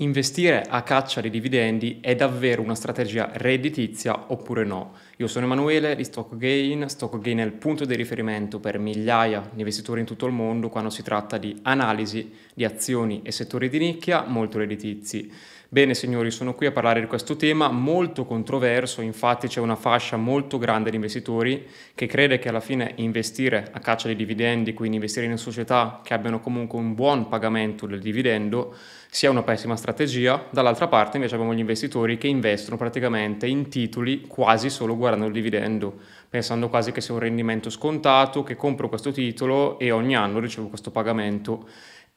Investire a caccia di dividendi è davvero una strategia redditizia oppure no? Io sono Emanuele di StockGain. StockGain è il punto di riferimento per migliaia di investitori in tutto il mondo quando si tratta di analisi di azioni e settori di nicchia molto redditizi. Bene signori, sono qui a parlare di questo tema molto controverso, infatti c'è una fascia molto grande di investitori che crede che alla fine investire a caccia di dividendi, quindi investire in società che abbiano comunque un buon pagamento del dividendo, sia una pessima strategia. Dall'altra parte invece abbiamo gli investitori che investono praticamente in titoli quasi solo guardando il dividendo, pensando quasi che sia un rendimento scontato, che compro questo titolo e ogni anno ricevo questo pagamento.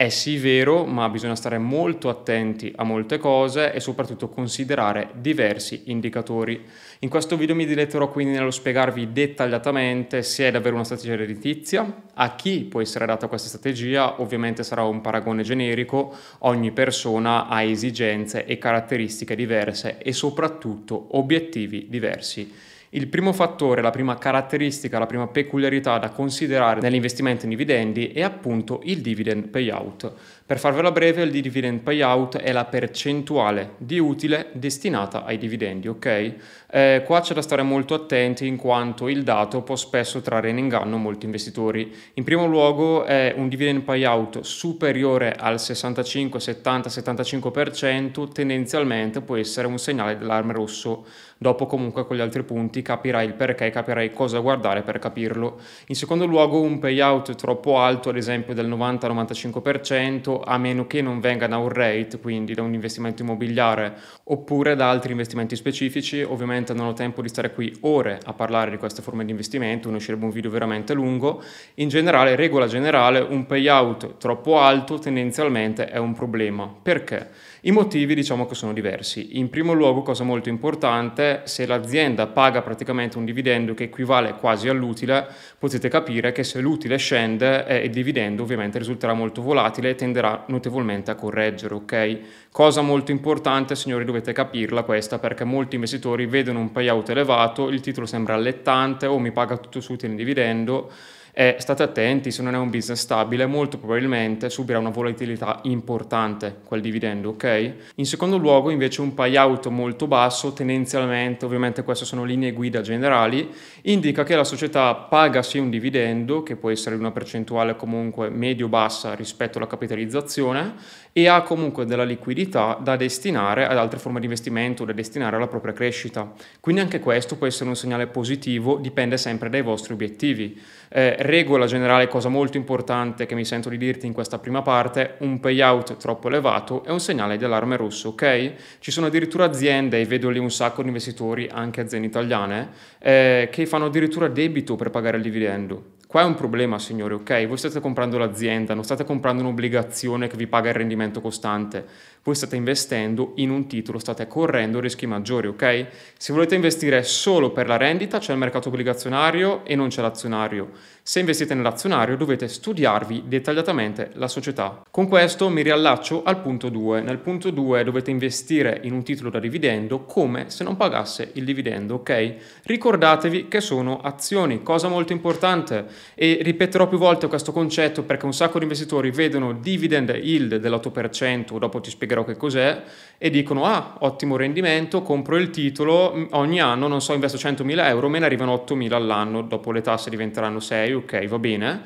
È sì vero, ma bisogna stare molto attenti a molte cose e soprattutto considerare diversi indicatori. In questo video mi diletterò quindi nello spiegarvi dettagliatamente se è davvero una strategia redditizia, a chi può essere data questa strategia, ovviamente sarà un paragone generico, ogni persona ha esigenze e caratteristiche diverse e soprattutto obiettivi diversi. Il primo fattore, la prima caratteristica, la prima peculiarità da considerare nell'investimento in dividendi è appunto il dividend payout. Per farvela breve, il dividend payout è la percentuale di utile destinata ai dividendi, ok? Eh, qua c'è da stare molto attenti in quanto il dato può spesso trarre in inganno molti investitori. In primo luogo è un dividend payout superiore al 65, 70, 75%, tendenzialmente può essere un segnale dell'allarme rosso. Dopo comunque con gli altri punti capirai il perché, capirai cosa guardare per capirlo. In secondo luogo un payout troppo alto, ad esempio del 90-95%, a meno che non venga da un rate, quindi da un investimento immobiliare, oppure da altri investimenti specifici. Ovviamente non ho tempo di stare qui ore a parlare di queste forme di investimento, ne uscirebbe un video veramente lungo. In generale, regola generale, un payout troppo alto tendenzialmente è un problema. Perché? I motivi diciamo che sono diversi. In primo luogo, cosa molto importante, se l'azienda paga praticamente un dividendo che equivale quasi all'utile, potete capire che se l'utile scende eh, il dividendo ovviamente risulterà molto volatile e tenderà notevolmente a correggere, ok? Cosa molto importante, signori, dovete capirla questa perché molti investitori vedono un payout elevato, il titolo sembra allettante o mi paga tutto su utile in dividendo e state attenti, se non è un business stabile, molto probabilmente subirà una volatilità importante quel dividendo, ok? In secondo luogo, invece, un payout molto basso, tendenzialmente, ovviamente queste sono linee guida generali, indica che la società paga sì un dividendo, che può essere una percentuale comunque medio-bassa rispetto alla capitalizzazione, e ha comunque della liquidità da destinare ad altre forme di investimento, da destinare alla propria crescita. Quindi anche questo può essere un segnale positivo, dipende sempre dai vostri obiettivi. Eh, regola generale, cosa molto importante che mi sento di dirti in questa prima parte, un payout troppo elevato è un segnale di allarme rosso, ok? Ci sono addirittura aziende, e vedo lì un sacco di investitori, anche aziende italiane, eh, che fanno addirittura debito per pagare il dividendo. Qua è un problema, signori, ok? Voi state comprando l'azienda, non state comprando un'obbligazione che vi paga il rendimento costante. Voi state investendo in un titolo, state correndo rischi maggiori, ok? Se volete investire solo per la rendita, c'è il mercato obbligazionario e non c'è l'azionario. Se investite nell'azionario dovete studiarvi dettagliatamente la società. Con questo mi riallaccio al punto 2. Nel punto 2 dovete investire in un titolo da dividendo come se non pagasse il dividendo, ok? Ricordatevi che sono azioni, cosa molto importante e ripeterò più volte questo concetto perché un sacco di investitori vedono dividend yield dell'8%, dopo ti spiegherò che cos'è, e dicono ah, ottimo rendimento, compro il titolo, ogni anno, non so, investo 100.000 euro, me ne arrivano 8.000 all'anno, dopo le tasse diventeranno 6 ok, va bene,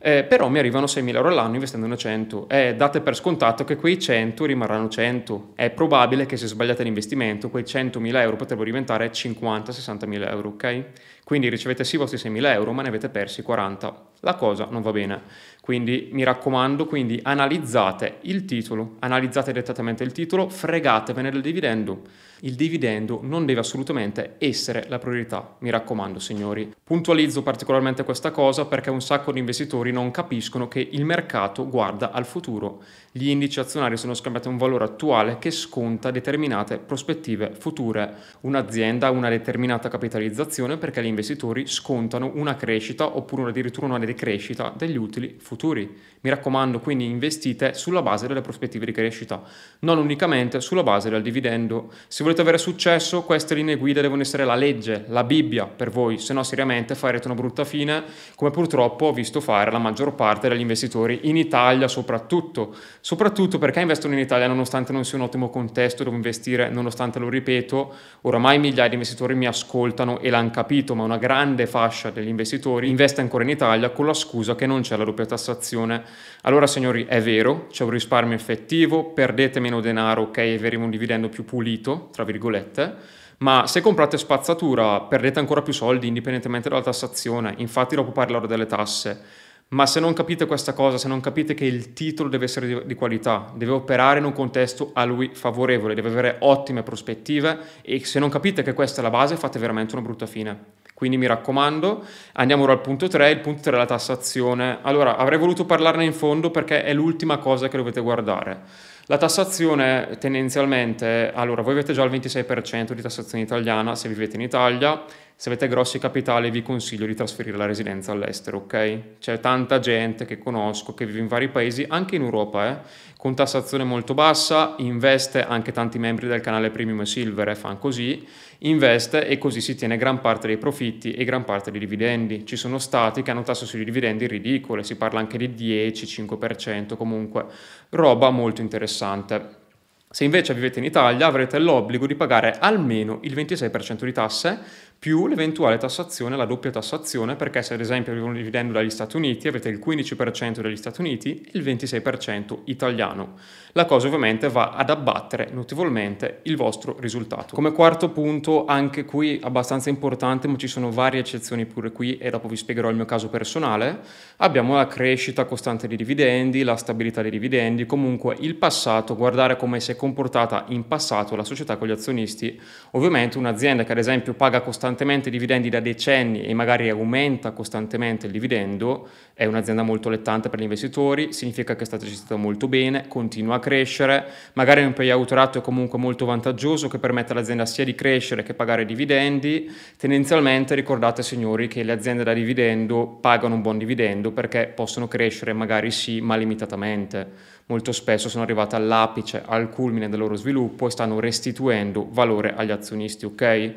eh, però mi arrivano 6.000 euro all'anno investendone 100. Eh, date per scontato che quei 100 rimarranno 100. È probabile che se sbagliate l'investimento, quei 100.000 euro potrebbero diventare 50-60.000 euro, ok? Quindi ricevete sì i vostri 6.000 euro, ma ne avete persi 40. La cosa non va bene. Quindi mi raccomando, quindi analizzate il titolo, analizzate dettagliatamente il titolo, fregatevene del dividendo. Il dividendo non deve assolutamente essere la priorità, mi raccomando signori. Puntualizzo particolarmente questa cosa perché un sacco di investitori non capiscono che il mercato guarda al futuro. Gli indici azionari sono scambiati a un valore attuale che sconta determinate prospettive future. Un'azienda ha una determinata capitalizzazione perché gli investitori scontano una crescita oppure addirittura una decrescita degli utili futuri. Mi raccomando, quindi investite sulla base delle prospettive di crescita, non unicamente sulla base del dividendo. Se volete avere successo, queste linee guida devono essere la legge, la Bibbia per voi, se no seriamente farete una brutta fine, come purtroppo ho visto fare la maggior parte degli investitori in Italia soprattutto. Soprattutto perché investono in Italia nonostante non sia un ottimo contesto dove investire, nonostante lo ripeto, oramai migliaia di investitori mi ascoltano e l'hanno capito, ma una grande fascia degli investitori investe ancora in Italia con la scusa che non c'è la doppia tassazione allora signori è vero, c'è un risparmio effettivo, perdete meno denaro, ok, e avremo un dividendo più pulito, tra virgolette, ma se comprate spazzatura perdete ancora più soldi indipendentemente dalla tassazione, infatti dopo parlerò delle tasse. Ma se non capite questa cosa, se non capite che il titolo deve essere di, qualità, deve operare in un contesto a lui favorevole, deve avere ottime prospettive e se non capite che questa è la base fate veramente una brutta fine. Quindi mi raccomando, andiamo ora al punto 3, il punto 3 è la tassazione. Allora, avrei voluto parlarne in fondo perché è l'ultima cosa che dovete guardare. La tassazione tendenzialmente, allora voi avete già il 26% di tassazione italiana se vivete in Italia, se avete grossi capitali vi consiglio di trasferire la residenza all'estero, ok? C'è tanta gente che conosco che vive in vari paesi, anche in Europa, eh, con tassazione molto bassa, investe, anche tanti membri del canale Premium e Silver eh, fanno così, investe e così si tiene gran parte dei profitti e gran parte dei dividendi. Ci sono stati che hanno tasse sui dividendi ridicole, si parla anche di 10-5%, comunque roba molto interessante. Se invece vivete in Italia avrete l'obbligo di pagare almeno il 26% di tasse più l'eventuale tassazione, la doppia tassazione, perché se ad esempio arriva un dividendo dagli Stati Uniti avete il 15% degli Stati Uniti e il 26% italiano. La cosa ovviamente va ad abbattere notevolmente il vostro risultato. Come quarto punto, anche qui abbastanza importante, ma ci sono varie eccezioni pure qui e dopo vi spiegherò il mio caso personale, abbiamo la crescita costante dei dividendi, la stabilità dei dividendi, comunque il passato, guardare come si è comportata in passato la società con gli azionisti. Ovviamente un'azienda che ad esempio paga costantemente costantemente dividendi da decenni e magari aumenta costantemente il dividendo, è un'azienda molto lettante per gli investitori, significa che è stata gestita molto bene, continua a crescere, magari un payout ratio comunque molto vantaggioso che permette all'azienda sia di crescere che pagare dividendi. Tendenzialmente ricordate signori che le aziende da dividendo pagano un buon dividendo perché possono crescere magari sì, ma limitatamente molto spesso sono arrivate all'apice, al culmine del loro sviluppo e stanno restituendo valore agli azionisti, ok?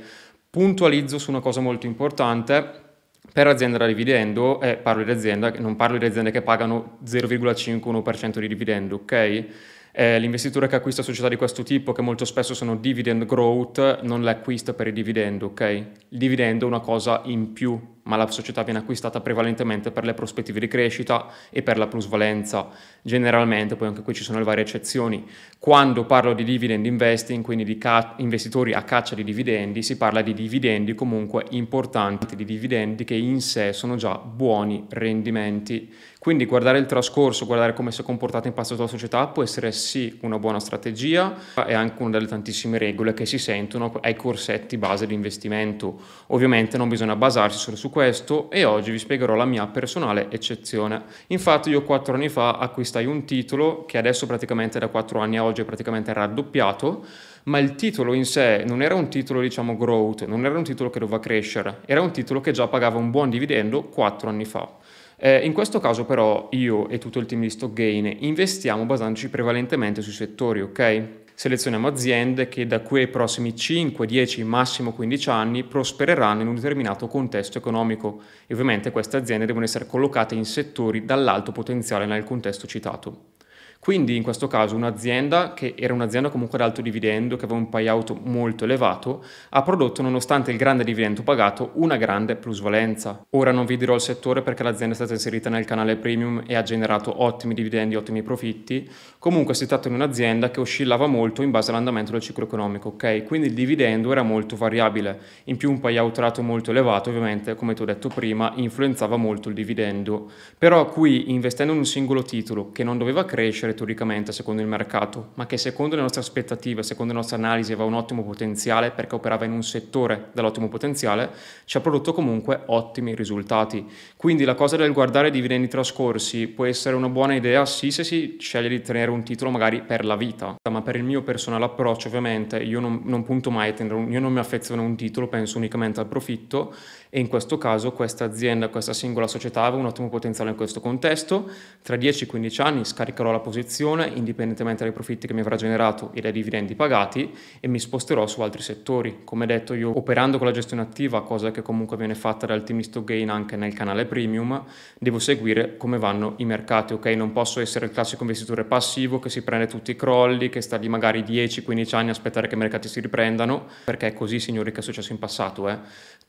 Puntualizzo su una cosa molto importante, per aziende da dividendo, eh, parlo di azienda, non parlo di aziende che pagano 0,51% di dividendo, ok? Eh, l'investitore che acquista società di questo tipo, che molto spesso sono dividend growth, non le acquista per il dividendo, ok? Il dividendo è una cosa in più ma la società viene acquistata prevalentemente per le prospettive di crescita e per la plusvalenza. Generalmente, poi anche qui ci sono le varie eccezioni, quando parlo di dividend investing, quindi di ca- investitori a caccia di dividendi, si parla di dividendi comunque importanti, di dividendi che in sé sono già buoni rendimenti. Quindi guardare il trascorso, guardare come si è comportata in passato la società può essere sì una buona strategia e anche una delle tantissime regole che si sentono ai corsetti base di investimento. Ovviamente non bisogna basarsi solo su questo e oggi vi spiegherò la mia personale eccezione. Infatti io quattro anni fa acquistai un titolo che adesso praticamente da quattro anni a oggi è praticamente raddoppiato, ma il titolo in sé non era un titolo diciamo growth, non era un titolo che doveva crescere, era un titolo che già pagava un buon dividendo quattro anni fa. Eh, in questo caso però io e tutto il team di Stockgain investiamo basandoci prevalentemente sui settori, ok? Selezioniamo aziende che da qui ai prossimi 5, 10, massimo 15 anni prospereranno in un determinato contesto economico e ovviamente queste aziende devono essere collocate in settori dall'alto potenziale nel contesto citato. Quindi in questo caso un'azienda che era un'azienda comunque ad alto dividendo, che aveva un payout molto elevato, ha prodotto nonostante il grande dividendo pagato una grande plusvalenza. Ora non vi dirò il settore perché l'azienda è stata inserita nel canale premium e ha generato ottimi dividendi, ottimi profitti. Comunque si tratta di un'azienda che oscillava molto in base all'andamento del ciclo economico, ok? Quindi il dividendo era molto variabile. In più un payout rato molto elevato, ovviamente, come ti ho detto prima, influenzava molto il dividendo. Però qui investendo in un singolo titolo che non doveva crescere retoricamente secondo il mercato, ma che secondo le nostre aspettative, secondo le nostre analisi aveva un ottimo potenziale perché operava in un settore dall'ottimo potenziale, ci ha prodotto comunque ottimi risultati. Quindi la cosa del guardare i dividendi trascorsi può essere una buona idea sì se si sceglie di tenere un titolo magari per la vita, ma per il mio personale approccio ovviamente io non, non punto mai a tenere un, io non mi affeziono a un titolo, penso unicamente al profitto e in questo caso questa azienda, questa singola società aveva un ottimo potenziale in questo contesto. Tra 10-15 anni scaricherò la posizione indipendentemente dai profitti che mi avrà generato e dai dividendi pagati e mi sposterò su altri settori. Come detto io operando con la gestione attiva, cosa che comunque viene fatta dal team Stock Gain anche nel canale premium, devo seguire come vanno i mercati, ok? Non posso essere il classico investitore passivo che si prende tutti i crolli, che sta lì magari 10-15 anni a aspettare che i mercati si riprendano, perché è così signori che è successo in passato, eh?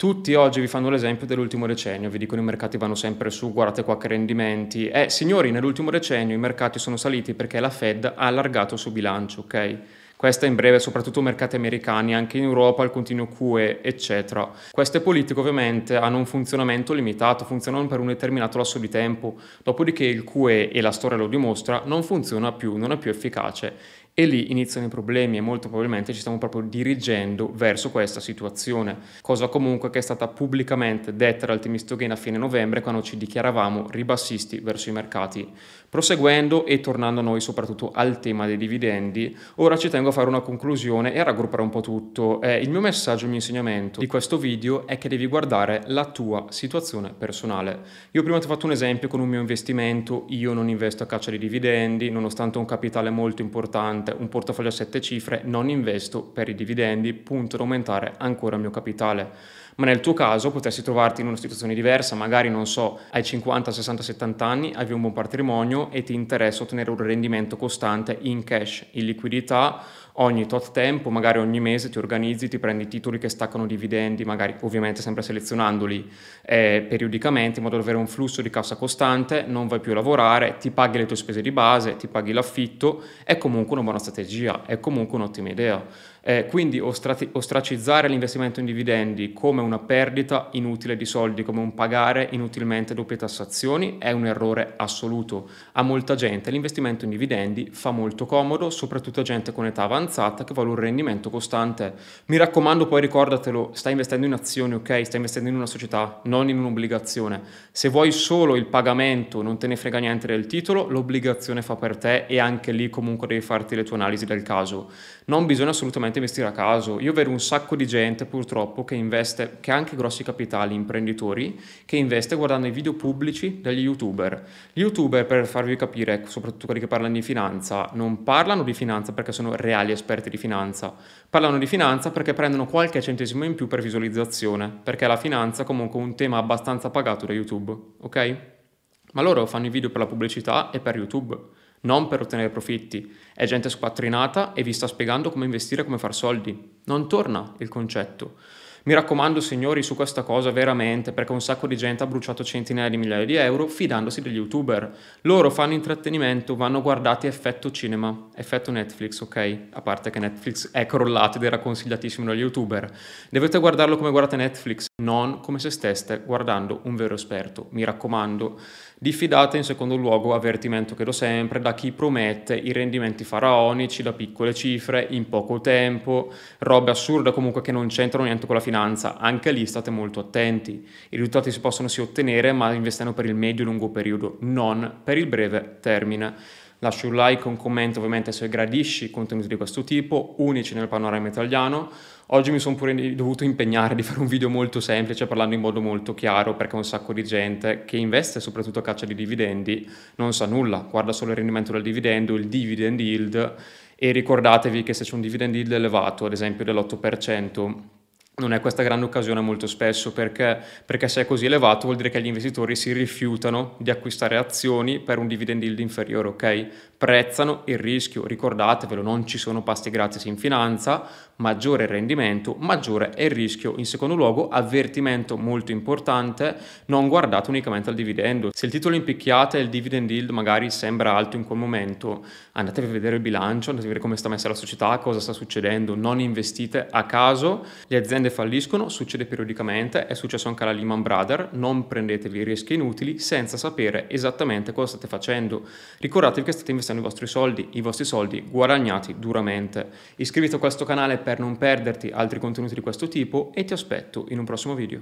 Tutti oggi vi fanno l'esempio dell'ultimo decennio, vi dicono i mercati vanno sempre su, guardate qua che rendimenti. Eh, signori, nell'ultimo decennio i mercati sono saliti perché la Fed ha allargato il suo bilancio, ok? Questa in breve, soprattutto mercati americani, anche in Europa, il continuo QE, eccetera. Queste politiche ovviamente hanno un funzionamento limitato, funzionano per un determinato lasso di tempo, dopodiché il QE, e la storia lo dimostra, non funziona più, non è più efficace e lì iniziano i problemi e molto probabilmente ci stiamo proprio dirigendo verso questa situazione, cosa comunque che è stata pubblicamente detta dal team Gain a fine novembre quando ci dichiaravamo ribassisti verso i mercati. Proseguendo e tornando a noi soprattutto al tema dei dividendi, ora ci tengo a fare una conclusione e a raggruppare un po' tutto. Eh, il mio messaggio, il mio insegnamento di questo video è che devi guardare la tua situazione personale. Io prima ti ho fatto un esempio con un mio investimento, io non investo a caccia di dividendi, nonostante un capitale molto importante un portafoglio a sette cifre, non investo per i dividendi, punto ad aumentare ancora il mio capitale. Ma nel tuo caso potresti trovarti in una situazione diversa, magari non so, hai 50, 60, 70 anni, hai un buon patrimonio e ti interessa ottenere un rendimento costante in cash, in liquidità ogni tot tempo, magari ogni mese ti organizzi, ti prendi titoli che staccano dividendi, magari ovviamente sempre selezionandoli eh, periodicamente in modo da avere un flusso di cassa costante, non vai più a lavorare, ti paghi le tue spese di base, ti paghi l'affitto, è comunque una buona strategia, è comunque un'ottima idea. Eh, quindi ostrati- ostracizzare l'investimento in dividendi come una perdita inutile di soldi, come un pagare inutilmente doppie tassazioni, è un errore assoluto. A molta gente l'investimento in dividendi fa molto comodo, soprattutto a gente con età avanzata che vuole un rendimento costante. Mi raccomando, poi ricordatelo, stai investendo in azioni, ok? Stai investendo in una società, non in un'obbligazione. Se vuoi solo il pagamento, non te ne frega niente del titolo, l'obbligazione fa per te e anche lì comunque devi farti le tue analisi del caso. Non bisogna assolutamente semplicemente investire a caso. Io vedo un sacco di gente purtroppo che investe, che ha anche grossi capitali, imprenditori, che investe guardando i video pubblici degli youtuber. Gli youtuber, per farvi capire, soprattutto quelli che parlano di finanza, non parlano di finanza perché sono reali esperti di finanza, parlano di finanza perché prendono qualche centesimo in più per visualizzazione, perché la finanza è comunque un tema abbastanza pagato da YouTube, ok? Ma loro fanno i video per la pubblicità e per YouTube non per ottenere profitti. È gente squattrinata e vi sta spiegando come investire come far soldi. Non torna il concetto. Mi raccomando signori su questa cosa veramente perché un sacco di gente ha bruciato centinaia di migliaia di euro fidandosi degli youtuber. Loro fanno intrattenimento, vanno guardati effetto cinema, effetto Netflix, ok? A parte che Netflix è crollato ed era consigliatissimo dagli youtuber. Dovete guardarlo come guardate Netflix, non come se steste guardando un vero esperto. Mi raccomando. Diffidate in secondo luogo, avvertimento che do sempre, da chi promette i rendimenti faraonici da piccole cifre in poco tempo, robe assurde comunque che non c'entrano niente con la finanza. Anche lì state molto attenti. I risultati si possono sì ottenere, ma investendo per il medio-lungo periodo, non per il breve termine. Lascia un like, un commento ovviamente se gradisci contenuti di questo tipo, unici nel panorama italiano. Oggi mi sono pure dovuto impegnare di fare un video molto semplice parlando in modo molto chiaro perché un sacco di gente che investe soprattutto a caccia di dividendi non sa nulla, guarda solo il rendimento del dividendo, il dividend yield e ricordatevi che se c'è un dividend yield elevato, ad esempio dell'8%, non è questa grande occasione molto spesso perché, perché, se è così elevato vuol dire che gli investitori si rifiutano di acquistare azioni per un dividend yield inferiore, ok? Prezzano il rischio, ricordatevelo, non ci sono pasti gratis in finanza, maggiore rendimento, maggiore è il rischio. In secondo luogo, avvertimento molto importante, non guardate unicamente al dividendo. Se il titolo impicchiate e il dividend yield magari sembra alto in quel momento, andatevi a vedere il bilancio, andate a vedere come sta messa la società, cosa sta succedendo, non investite a caso, le aziende falliscono, succede periodicamente, è successo anche alla Lehman Brothers, non prendetevi rischi inutili senza sapere esattamente cosa state facendo. Ricordatevi che state investendo i vostri soldi, i vostri soldi guadagnati duramente. Iscriviti a questo canale per non perderti altri contenuti di questo tipo e ti aspetto in un prossimo video.